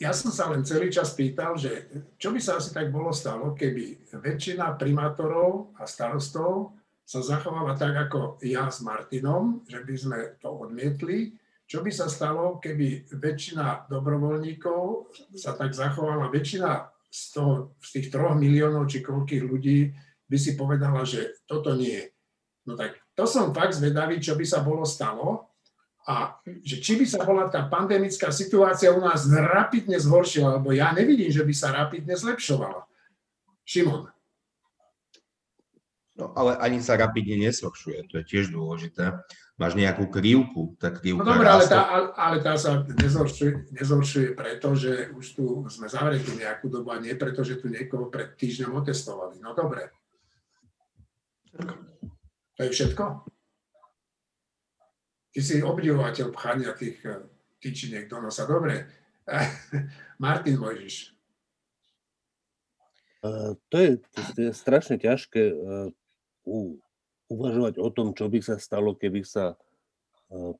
ja som sa len celý čas pýtal, že čo by sa asi tak bolo stalo, keby väčšina primátorov a starostov sa zachovala tak ako ja s Martinom, že by sme to odmietli. Čo by sa stalo, keby väčšina dobrovoľníkov sa tak zachovala, väčšina z, toho, z tých troch miliónov či koľkých ľudí by si povedala, že toto nie. No tak to som fakt zvedavý, čo by sa bolo stalo a že či by sa bola tá pandemická situácia u nás rapidne zhoršila, lebo ja nevidím, že by sa rapidne zlepšovala. Šimon. No ale ani sa rapidne nezhoršuje, to je tiež dôležité. Máš nejakú krivku, tá krivka No dobré, ale tá, ale tá sa nezhoršuje, nezhoršuje preto, že už tu sme zavretí nejakú dobu a nie preto, že tu niekoho pred týždňom otestovali. No dobre. To je všetko? Ty si obdivovateľ pchania tých eh, tyčiniek do nosa. Dobre. *laughs* Martin Mojžiš. Uh, to, je, to je strašne ťažké uh, uvažovať o tom, čo by sa stalo, keby sa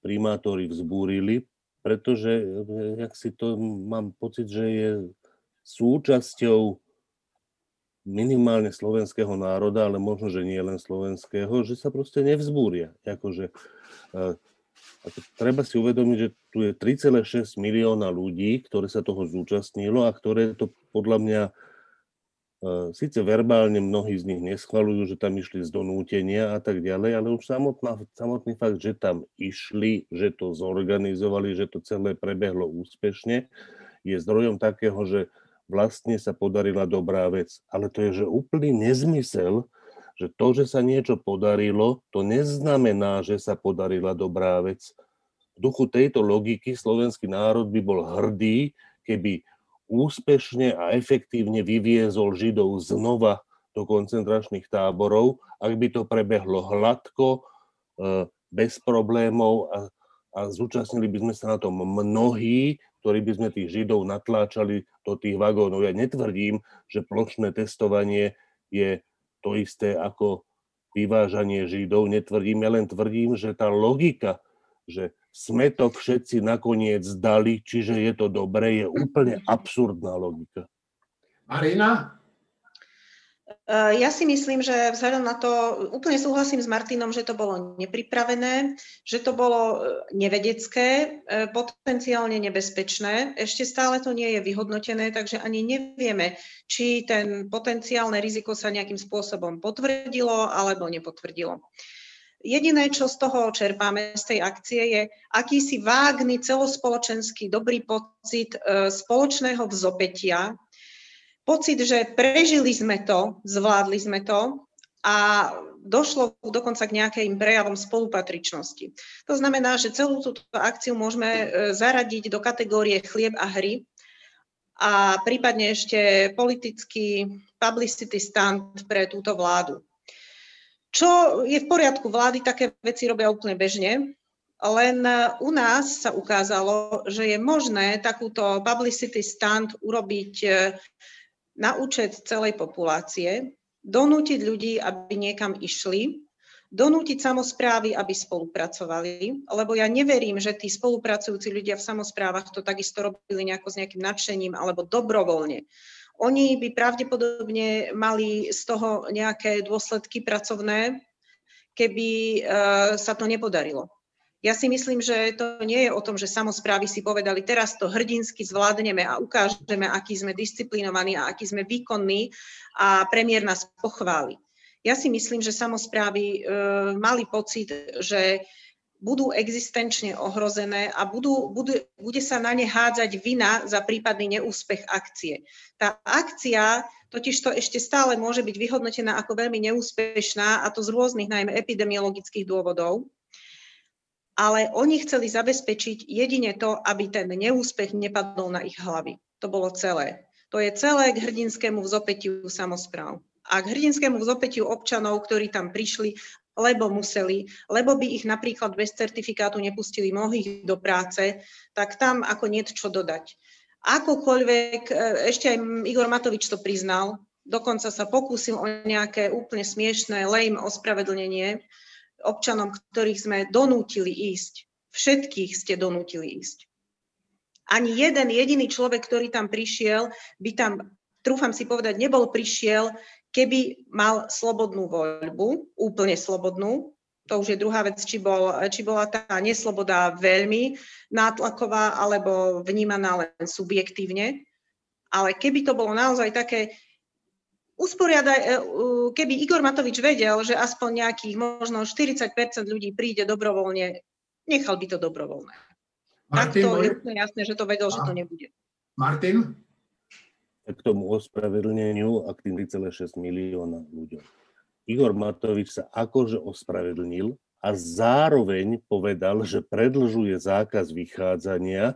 primátori vzbúrili, pretože jak si to mám pocit, že je súčasťou minimálne slovenského národa, ale možno, že nie len slovenského, že sa proste nevzbúria. Akože, ako treba si uvedomiť, že tu je 3,6 milióna ľudí, ktoré sa toho zúčastnilo a ktoré to podľa mňa Sice verbálne mnohí z nich neschvalujú, že tam išli z donútenia a tak ďalej, ale už samotná, samotný fakt, že tam išli, že to zorganizovali, že to celé prebehlo úspešne, je zdrojom takého, že vlastne sa podarila dobrá vec. Ale to je že úplný nezmysel, že to, že sa niečo podarilo, to neznamená, že sa podarila dobrá vec. V duchu tejto logiky slovenský národ by bol hrdý, keby úspešne a efektívne vyviezol Židov znova do koncentračných táborov, ak by to prebehlo hladko, e, bez problémov a, a zúčastnili by sme sa na tom mnohí, ktorí by sme tých Židov natláčali do tých vagónov. Ja netvrdím, že plošné testovanie je to isté ako vyvážanie Židov. Netvrdím, ja len tvrdím, že tá logika, že sme to všetci nakoniec dali, čiže je to dobré, je úplne absurdná logika. Marina? E, ja si myslím, že vzhľadom na to, úplne súhlasím s Martinom, že to bolo nepripravené, že to bolo e, nevedecké, e, potenciálne nebezpečné. Ešte stále to nie je vyhodnotené, takže ani nevieme, či ten potenciálne riziko sa nejakým spôsobom potvrdilo alebo nepotvrdilo. Jediné, čo z toho čerpáme z tej akcie, je akýsi vágny celospoločenský dobrý pocit e, spoločného vzopetia, pocit, že prežili sme to, zvládli sme to a došlo dokonca k nejakým prejavom spolupatričnosti. To znamená, že celú túto akciu môžeme e, zaradiť do kategórie chlieb a hry a prípadne ešte politický publicity stand pre túto vládu. Čo je v poriadku, vlády také veci robia úplne bežne, len u nás sa ukázalo, že je možné takúto publicity stand urobiť e, na účet celej populácie, donútiť ľudí, aby niekam išli, donútiť samozprávy, aby spolupracovali, lebo ja neverím, že tí spolupracujúci ľudia v samozprávach to takisto robili nejako s nejakým nadšením alebo dobrovoľne. Oni by pravdepodobne mali z toho nejaké dôsledky pracovné, keby e, sa to nepodarilo. Ja si myslím, že to nie je o tom, že samozprávy si povedali, teraz to hrdinsky zvládneme a ukážeme, aký sme disciplinovaní a aký sme výkonní a premiér nás pochváli. Ja si myslím, že samozprávy e, mali pocit, že budú existenčne ohrozené a budú, budú, bude sa na ne hádzať vina za prípadný neúspech akcie. Tá akcia totiž to ešte stále môže byť vyhodnotená ako veľmi neúspešná, a to z rôznych najmä epidemiologických dôvodov. Ale oni chceli zabezpečiť jedine to, aby ten neúspech nepadol na ich hlavy. To bolo celé. To je celé k hrdinskému vzopetiu samozpráv a k hrdinskému vzopetiu občanov, ktorí tam prišli lebo museli, lebo by ich napríklad bez certifikátu nepustili mnohých do práce, tak tam ako niečo dodať. Akokoľvek, e, ešte aj Igor Matovič to priznal, dokonca sa pokúsil o nejaké úplne smiešné, lame ospravedlnenie občanom, ktorých sme donútili ísť. Všetkých ste donútili ísť. Ani jeden jediný človek, ktorý tam prišiel, by tam, trúfam si povedať, nebol prišiel, keby mal slobodnú voľbu, úplne slobodnú, to už je druhá vec, či, bol, či bola tá nesloboda veľmi nátlaková alebo vnímaná len subjektívne. Ale keby to bolo naozaj také, usporiadaj, e, keby Igor Matovič vedel, že aspoň nejakých možno 40% ľudí príde dobrovoľne, nechal by to dobrovoľné. Martin, Takto je úplne jasné, že to vedel, a... že to nebude. Martin? K tomu ospravedlneniu a k tým 3,6 milióna ľuďom. Igor Matovič sa akože ospravedlnil a zároveň povedal, že predlžuje zákaz vychádzania e,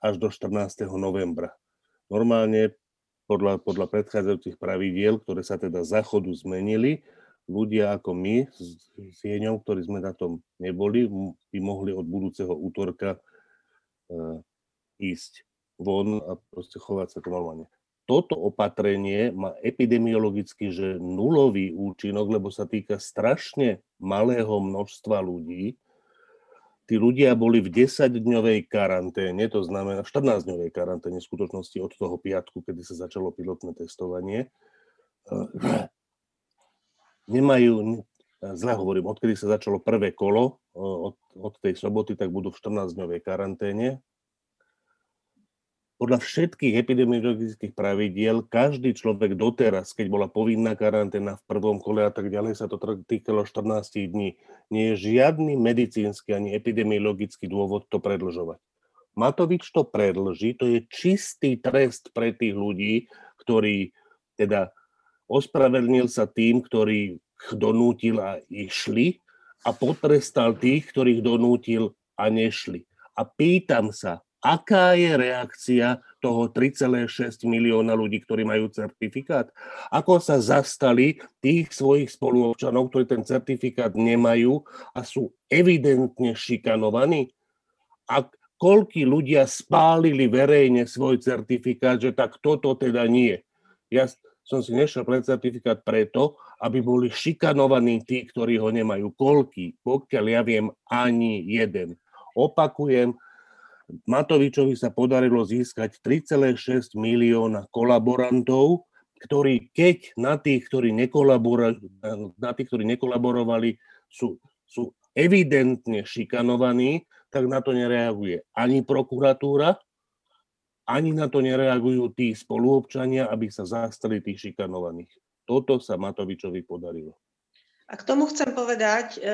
až do 14. novembra. Normálne podľa, podľa predchádzajúcich pravidiel, ktoré sa teda zachodu zmenili, ľudia ako my s, s Jeňom, ktorí sme na tom neboli, by mohli od budúceho útorka uh, ísť von a proste chovať sa to normálne toto opatrenie má epidemiologicky že nulový účinok, lebo sa týka strašne malého množstva ľudí. Tí ľudia boli v 10-dňovej karanténe, to znamená 14-dňovej karanténe v skutočnosti od toho piatku, kedy sa začalo pilotné testovanie. *clears throat* Nemajú, zle hovorím, odkedy sa začalo prvé kolo, od, od tej soboty, tak budú v 14-dňovej karanténe podľa všetkých epidemiologických pravidiel každý človek doteraz, keď bola povinná karanténa v prvom kole a tak ďalej, sa to týkalo 14 dní. Nie je žiadny medicínsky ani epidemiologický dôvod to predlžovať. Matovič to predlží, to je čistý trest pre tých ľudí, ktorí teda ospravedlnil sa tým, ktorí donútil a išli a potrestal tých, ktorých donútil a nešli. A pýtam sa, aká je reakcia toho 3,6 milióna ľudí, ktorí majú certifikát? Ako sa zastali tých svojich spoluobčanov, ktorí ten certifikát nemajú a sú evidentne šikanovaní? A koľky ľudia spálili verejne svoj certifikát, že tak toto teda nie. Ja som si nešiel pre certifikát preto, aby boli šikanovaní tí, ktorí ho nemajú. Koľky? Pokiaľ ja viem, ani jeden. Opakujem, Matovičovi sa podarilo získať 3,6 milióna kolaborantov, ktorí keď na tých, ktorí, na tých, ktorí nekolaborovali, sú, sú evidentne šikanovaní, tak na to nereaguje ani prokuratúra, ani na to nereagujú tí spoluobčania, aby sa zastali tých šikanovaných. Toto sa Matovičovi podarilo. A k tomu chcem povedať, e,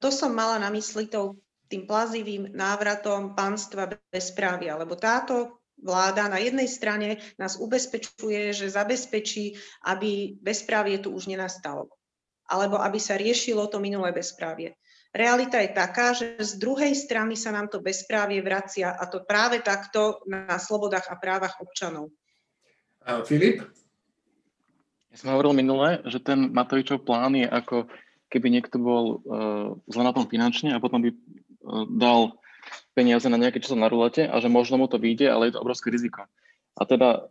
to som mala na mysli tou tým plazivým návratom pánstva bezprávia, lebo táto vláda na jednej strane nás ubezpečuje, že zabezpečí, aby bezprávie tu už nenastalo, alebo aby sa riešilo to minulé bezprávie. Realita je taká, že z druhej strany sa nám to bezprávie vracia a to práve takto na slobodách a právach občanov. Filip? Ja som hovoril minule, že ten Matovičov plán je ako keby niekto bol uh, zle na tom finančne a potom by dal peniaze na nejaké číslo na rulete a že možno mu to vyjde, ale je to obrovské riziko. A teda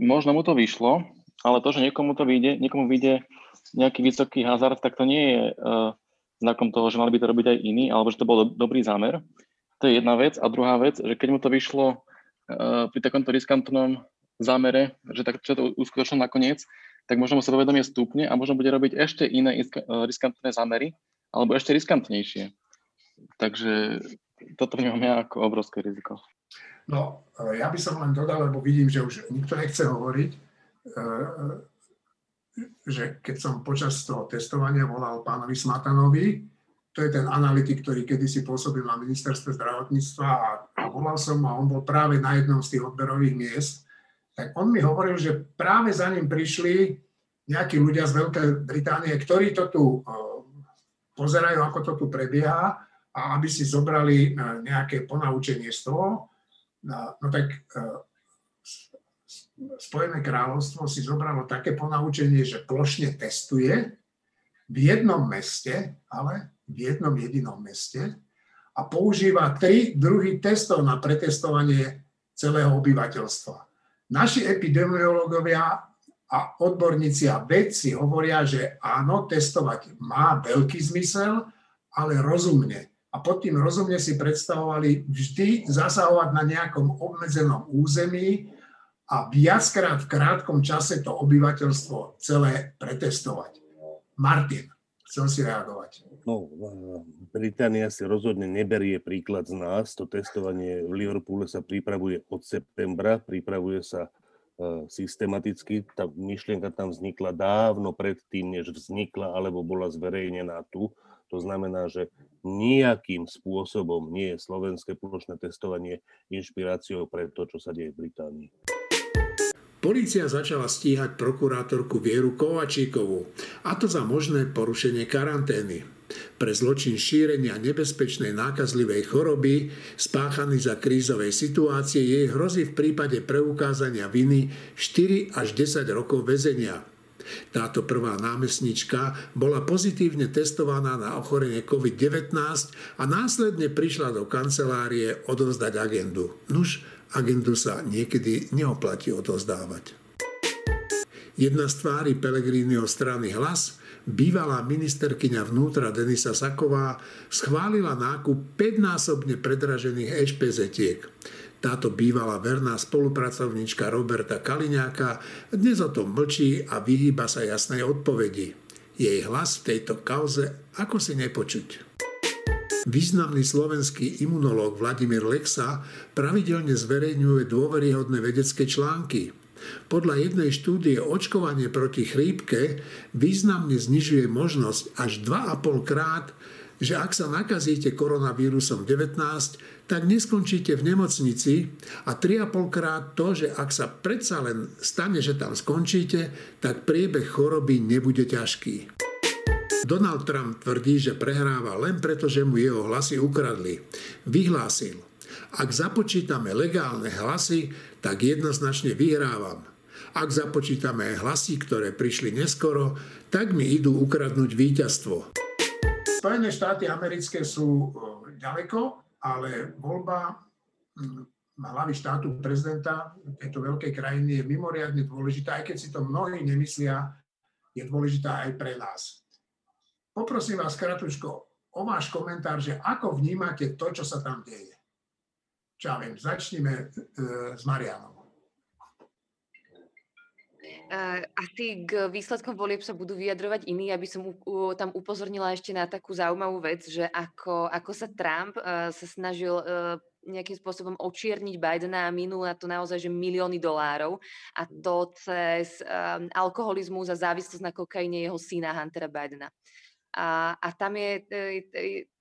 možno mu to vyšlo, ale to, že niekomu to vyjde, niekomu vyjde nejaký vysoký hazard, tak to nie je uh, znakom toho, že mali by to robiť aj iní, alebo že to bol do, dobrý zámer. To je jedna vec. A druhá vec, že keď mu to vyšlo uh, pri takomto riskantnom zámere, že tak čo to uskutočilo nakoniec, tak možno mu sa povedomie stúpne a možno bude robiť ešte iné riskantné zámery, alebo ešte riskantnejšie. Takže toto vnímam ja ako obrovské riziko. No, ja by som len dodal, lebo vidím, že už nikto nechce hovoriť, e, e, že keď som počas toho testovania volal pánovi Smatanovi, to je ten analytik, ktorý kedysi pôsobil na ministerstve zdravotníctva a, volal som a on bol práve na jednom z tých odberových miest, tak on mi hovoril, že práve za ním prišli nejakí ľudia z Veľkej Británie, ktorí to tu pozerajú, ako to tu prebieha a aby si zobrali e, nejaké ponaučenie z toho, no, tak e, Spojené kráľovstvo si zobralo také ponaučenie, že plošne testuje v jednom meste, ale v jednom jedinom meste a používa tri druhy testov na pretestovanie celého obyvateľstva. Naši epidemiológovia a odborníci a vedci hovoria, že áno, testovať má veľký zmysel, ale rozumne. A pod tým rozumne si predstavovali vždy zasahovať na nejakom obmedzenom území a viackrát v krátkom čase to obyvateľstvo celé pretestovať. Martin, chcem si reagovať. No, Británia si rozhodne neberie príklad z nás. To testovanie v Liverpoole sa pripravuje od septembra, pripravuje sa E, systematicky. Tá myšlienka tam vznikla dávno predtým, než vznikla alebo bola zverejnená tu. To znamená, že nejakým spôsobom nie je slovenské plošné testovanie inšpiráciou pre to, čo sa deje v Británii. Polícia začala stíhať prokurátorku Vieru Kovačíkovú, a to za možné porušenie karantény. Pre zločin šírenia nebezpečnej nákazlivej choroby spáchaný za krízovej situácie jej hrozí v prípade preukázania viny 4 až 10 rokov väzenia. Táto prvá námestnička bola pozitívne testovaná na ochorenie COVID-19 a následne prišla do kancelárie odovzdať agendu. Nuž, agendu sa niekedy neoplatí odozdávať. Jedna z tvári Pelegrínyho strany Hlas, bývalá ministerkyňa vnútra Denisa Saková, schválila nákup 5-násobne predražených HPZ-tiek. Táto bývalá verná spolupracovníčka Roberta Kaliňáka dnes o tom mlčí a vyhýba sa jasnej odpovedi. Jej hlas v tejto kauze ako si nepočuť. Významný slovenský imunológ Vladimír Lexa pravidelne zverejňuje dôveryhodné vedecké články. Podľa jednej štúdie očkovanie proti chrípke významne znižuje možnosť až 2,5 krát, že ak sa nakazíte koronavírusom 19, tak neskončíte v nemocnici a 3,5 krát to, že ak sa predsa len stane, že tam skončíte, tak priebeh choroby nebude ťažký. Donald Trump tvrdí, že prehráva len preto, že mu jeho hlasy ukradli. Vyhlásil, ak započítame legálne hlasy, tak jednoznačne vyhrávam. Ak započítame hlasy, ktoré prišli neskoro, tak mi idú ukradnúť víťazstvo. Spojené štáty americké sú ďaleko, ale voľba hlavy štátu prezidenta tejto veľkej krajiny je mimoriadne dôležitá, aj keď si to mnohí nemyslia, je dôležitá aj pre nás. Poprosím vás kratučko o váš komentár, že ako vnímate to, čo sa tam deje. Čo ja viem, začneme e, s Marianom. Uh, asi k výsledkom volieb sa budú vyjadrovať iní, aby som u, u, tam upozornila ešte na takú zaujímavú vec, že ako, ako sa Trump uh, sa snažil uh, nejakým spôsobom očierniť Bidena a minul na to naozaj, že milióny dolárov a to cez um, alkoholizmus a závislosť na kokaine jeho syna Huntera Bidena. A, a tam je,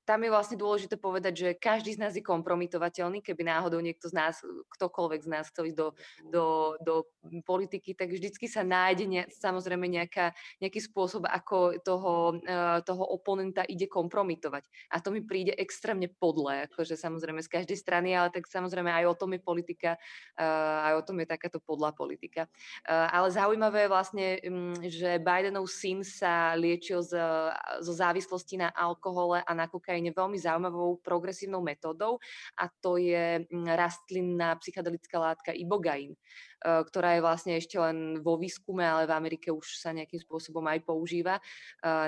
tam je vlastne dôležité povedať, že každý z nás je kompromitovateľný, keby náhodou niekto z nás, ktokoľvek z nás chcel ísť do, do, do politiky, tak vždycky sa nájde ne, samozrejme nejaká, nejaký spôsob, ako toho, uh, toho oponenta ide kompromitovať. A to mi príde extrémne podle, akože samozrejme z každej strany, ale tak samozrejme aj o tom je politika, uh, aj o tom je takáto podľa politika. Uh, ale zaujímavé je vlastne, um, že Bidenov syn sa liečil zo závislosti na alkohole a na kokain Ukrajine veľmi zaujímavou progresívnou metódou a to je mm, rastlinná psychedelická látka ibogain, e, ktorá je vlastne ešte len vo výskume, ale v Amerike už sa nejakým spôsobom aj používa e,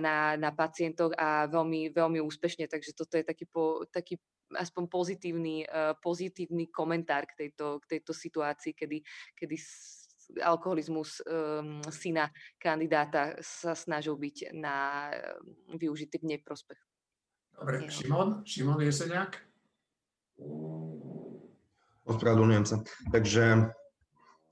na, na pacientoch a veľmi, veľmi úspešne. Takže toto je taký, po, taký aspoň pozitívny, e, pozitívny komentár k tejto, k tejto situácii, kedy, kedy alkoholizmus um, syna kandidáta sa snažil byť na, využitý v neprospech. Dobre, Šimon, Šimon Jeseniak. Ospravedlňujem sa. Takže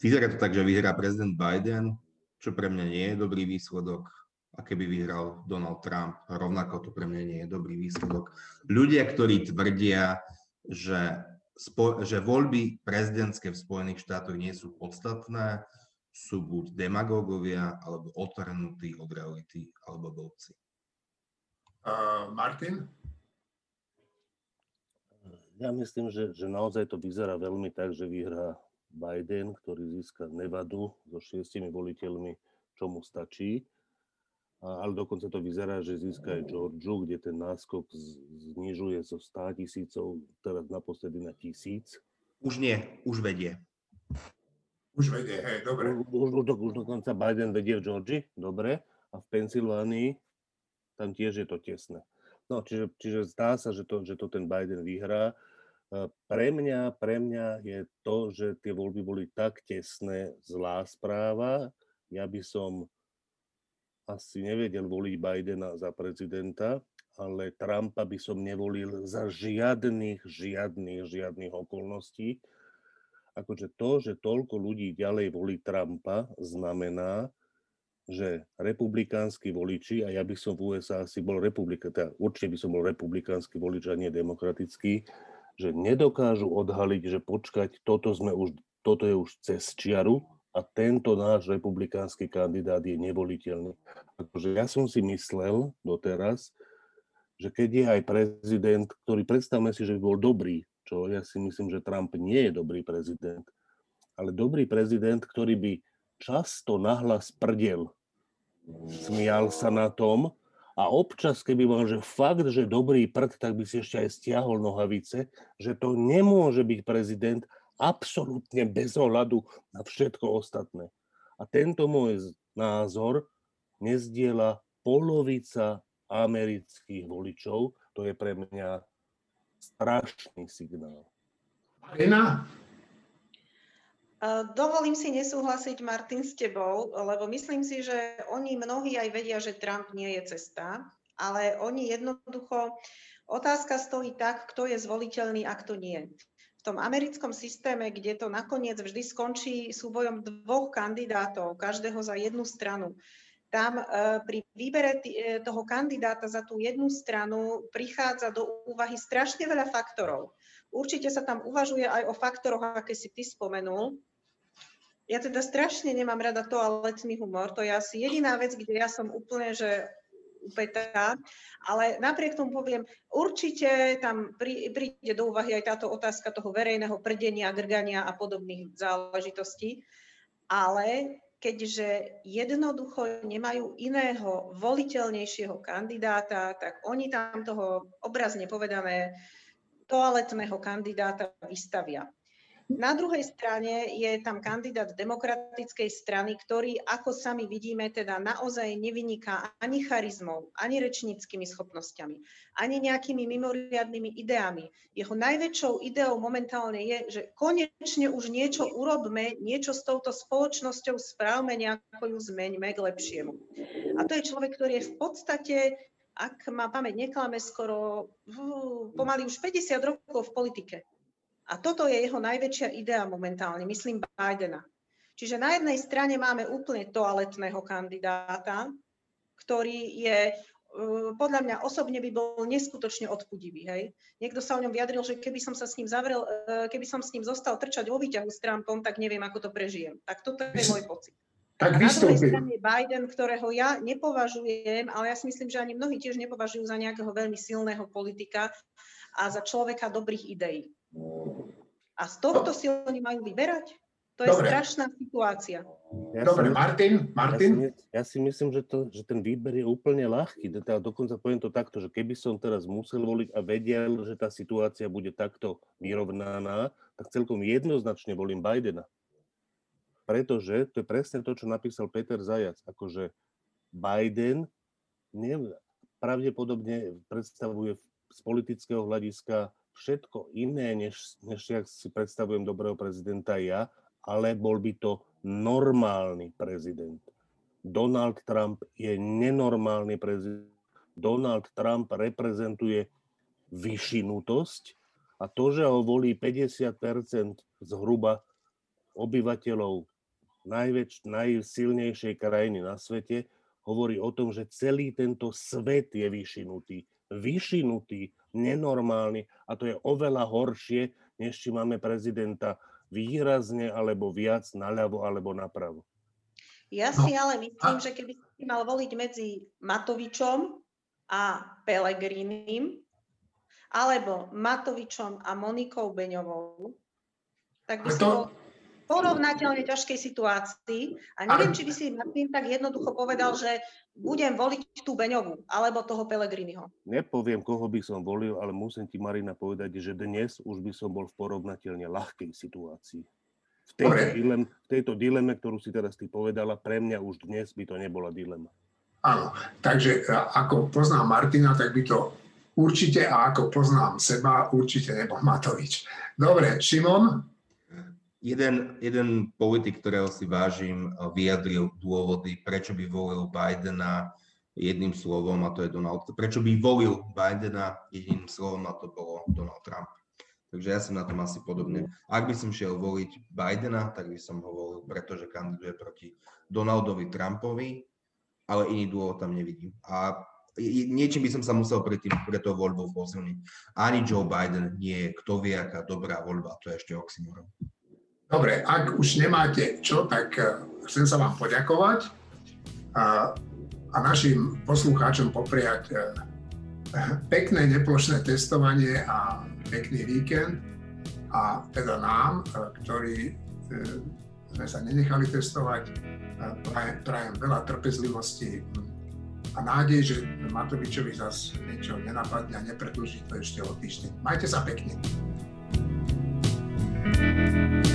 vyzerá to tak, že vyhrá prezident Biden, čo pre mňa nie je dobrý výsledok. A keby vyhral Donald Trump, rovnako to pre mňa nie je dobrý výsledok. Ľudia, ktorí tvrdia, že, spo, že voľby prezidentské v Spojených štátoch nie sú podstatné, sú buď demagógovia, alebo otrhnutí od reality, alebo blbci. Uh, Martin? Ja myslím, že, že naozaj to vyzerá veľmi tak, že vyhrá Biden, ktorý získa Nevadu so šiestimi voliteľmi, čo mu stačí. A, ale dokonca to vyzerá, že získa aj Georgiu, kde ten náskok znižuje zo 100 tisícov, teraz naposledy na tisíc. Už nie, už vedie. Už vedie, hej, dobre. Už, už, už dokonca Biden vedie v Georgii, dobre, a v Pensylvánii tam tiež je to tesné. No, čiže, čiže zdá sa, že to, že to ten Biden vyhrá. Pre mňa, pre mňa je to, že tie voľby boli tak tesné, zlá správa. Ja by som asi nevedel voliť Bidena za prezidenta, ale Trumpa by som nevolil za žiadnych, žiadnych, žiadnych okolností akože to, že toľko ľudí ďalej volí Trumpa, znamená, že republikánsky voliči, a ja by som v USA asi bol republika, teda určite by som bol republikánsky volič a nie demokratický, že nedokážu odhaliť, že počkať, toto, sme už, toto je už cez čiaru a tento náš republikánsky kandidát je nevoliteľný. Akože ja som si myslel doteraz, že keď je aj prezident, ktorý predstavme si, že bol dobrý, čo ja si myslím, že Trump nie je dobrý prezident, ale dobrý prezident, ktorý by často nahlas prdel, smial sa na tom a občas, keby mal, že fakt, že dobrý prd, tak by si ešte aj stiahol nohavice, že to nemôže byť prezident absolútne bez ohľadu na všetko ostatné. A tento môj názor nezdiela polovica amerických voličov, to je pre mňa strašný signál. Marina? Dovolím si nesúhlasiť, Martin, s tebou, lebo myslím si, že oni mnohí aj vedia, že Trump nie je cesta, ale oni jednoducho, otázka stojí tak, kto je zvoliteľný a kto nie. V tom americkom systéme, kde to nakoniec vždy skončí súbojom dvoch kandidátov, každého za jednu stranu, tam e, pri výbere e, toho kandidáta za tú jednu stranu prichádza do úvahy strašne veľa faktorov. Určite sa tam uvažuje aj o faktoroch, aké si ty spomenul. Ja teda strašne nemám rada toaletný humor, to je asi jediná vec, kde ja som úplne, že upätá, ale napriek tomu poviem, určite tam príde do úvahy aj táto otázka toho verejného prdenia, grgania a podobných záležitostí, ale keďže jednoducho nemajú iného voliteľnejšieho kandidáta, tak oni tam toho obrazne povedané toaletného kandidáta vystavia. Na druhej strane je tam kandidát demokratickej strany, ktorý, ako sami vidíme, teda naozaj nevyniká ani charizmou, ani rečníckými schopnosťami, ani nejakými mimoriadnými ideami. Jeho najväčšou ideou momentálne je, že konečne už niečo urobme, niečo s touto spoločnosťou správme, nejako ju zmeňme k lepšiemu. A to je človek, ktorý je v podstate ak ma pamäť neklame, skoro pomaly už 50 rokov v politike. A toto je jeho najväčšia idea momentálne, myslím Bidena. Čiže na jednej strane máme úplne toaletného kandidáta, ktorý je e, podľa mňa osobne by bol neskutočne odpudivý. Hej? Niekto sa o ňom vyjadril, že keby som sa s ním zavrel, e, keby som s ním zostal trčať vo výťahu s Trumpom, tak neviem, ako to prežijem. Tak toto je môj pocit. Tak Na druhej strane Biden, ktorého ja nepovažujem, ale ja si myslím, že ani mnohí tiež nepovažujú za nejakého veľmi silného politika a za človeka dobrých ideí. A z tohto si oni majú vyberať? To je Dobre. strašná situácia. Ja Dobre, si, Martin, Martin? Ja si, ja si myslím, že, to, že ten výber je úplne ľahký. Teda dokonca poviem to takto, že keby som teraz musel voliť a vedel, že tá situácia bude takto vyrovnaná, tak celkom jednoznačne volím Bidena. Pretože to je presne to, čo napísal Peter Zajac. Akože Biden nie, pravdepodobne predstavuje z politického hľadiska všetko iné, než, než ja si predstavujem dobrého prezidenta ja, ale bol by to normálny prezident. Donald Trump je nenormálny prezident. Donald Trump reprezentuje vyšinutosť a to, že ho volí 50% zhruba obyvateľov najväč, najsilnejšej krajiny na svete, hovorí o tom, že celý tento svet je vyšinutý. Vyšinutý nenormálny a to je oveľa horšie, než či máme prezidenta výrazne alebo viac naľavo alebo napravo. Ja si no. ale myslím, že keby si mal voliť medzi Matovičom a Pelegrínim, alebo Matovičom a Monikou Beňovou, tak by to... si bol porovnateľne ťažkej situácii. A neviem, či by si Martin tak jednoducho povedal, že budem voliť tú Beňovú alebo toho Pelegriniho. Nepoviem, koho by som volil, ale musím ti, Marina, povedať, že dnes už by som bol v porovnateľne ľahkej situácii. v tejto, dilem, v tejto dileme, ktorú si teraz ty povedala, pre mňa už dnes by to nebola dilema. Áno, takže e, ako poznám Martina, tak by to určite, a ako poznám seba, určite nebol Matovič. Dobre, Šimon? Jeden, jeden politik, ktorého si vážim, vyjadril dôvody, prečo by volil Bidena jedným slovom, a to je Donald Prečo by volil Bidena jedným slovom, a to bolo Donald Trump. Takže ja som na tom asi podobne. Ak by som šiel voliť Bidena, tak by som ho volil, pretože kandiduje proti Donaldovi Trumpovi, ale iný dôvod tam nevidím. A niečím by som sa musel pred, tým, pred tou voľbou posilniť. Ani Joe Biden nie je kto vie, aká dobrá voľba, to je ešte oxymoron. Dobre, ak už nemáte čo, tak eh, chcem sa vám poďakovať a, a našim poslucháčom popriať eh, pekné neplošné testovanie a pekný víkend a teda nám, eh, ktorí sme sa nenechali testovať, prajem, veľa trpezlivosti a nádej, že Matovičovi zase niečo nenapadne a nepredlží to ešte o týždeň. Majte sa pekne. thank you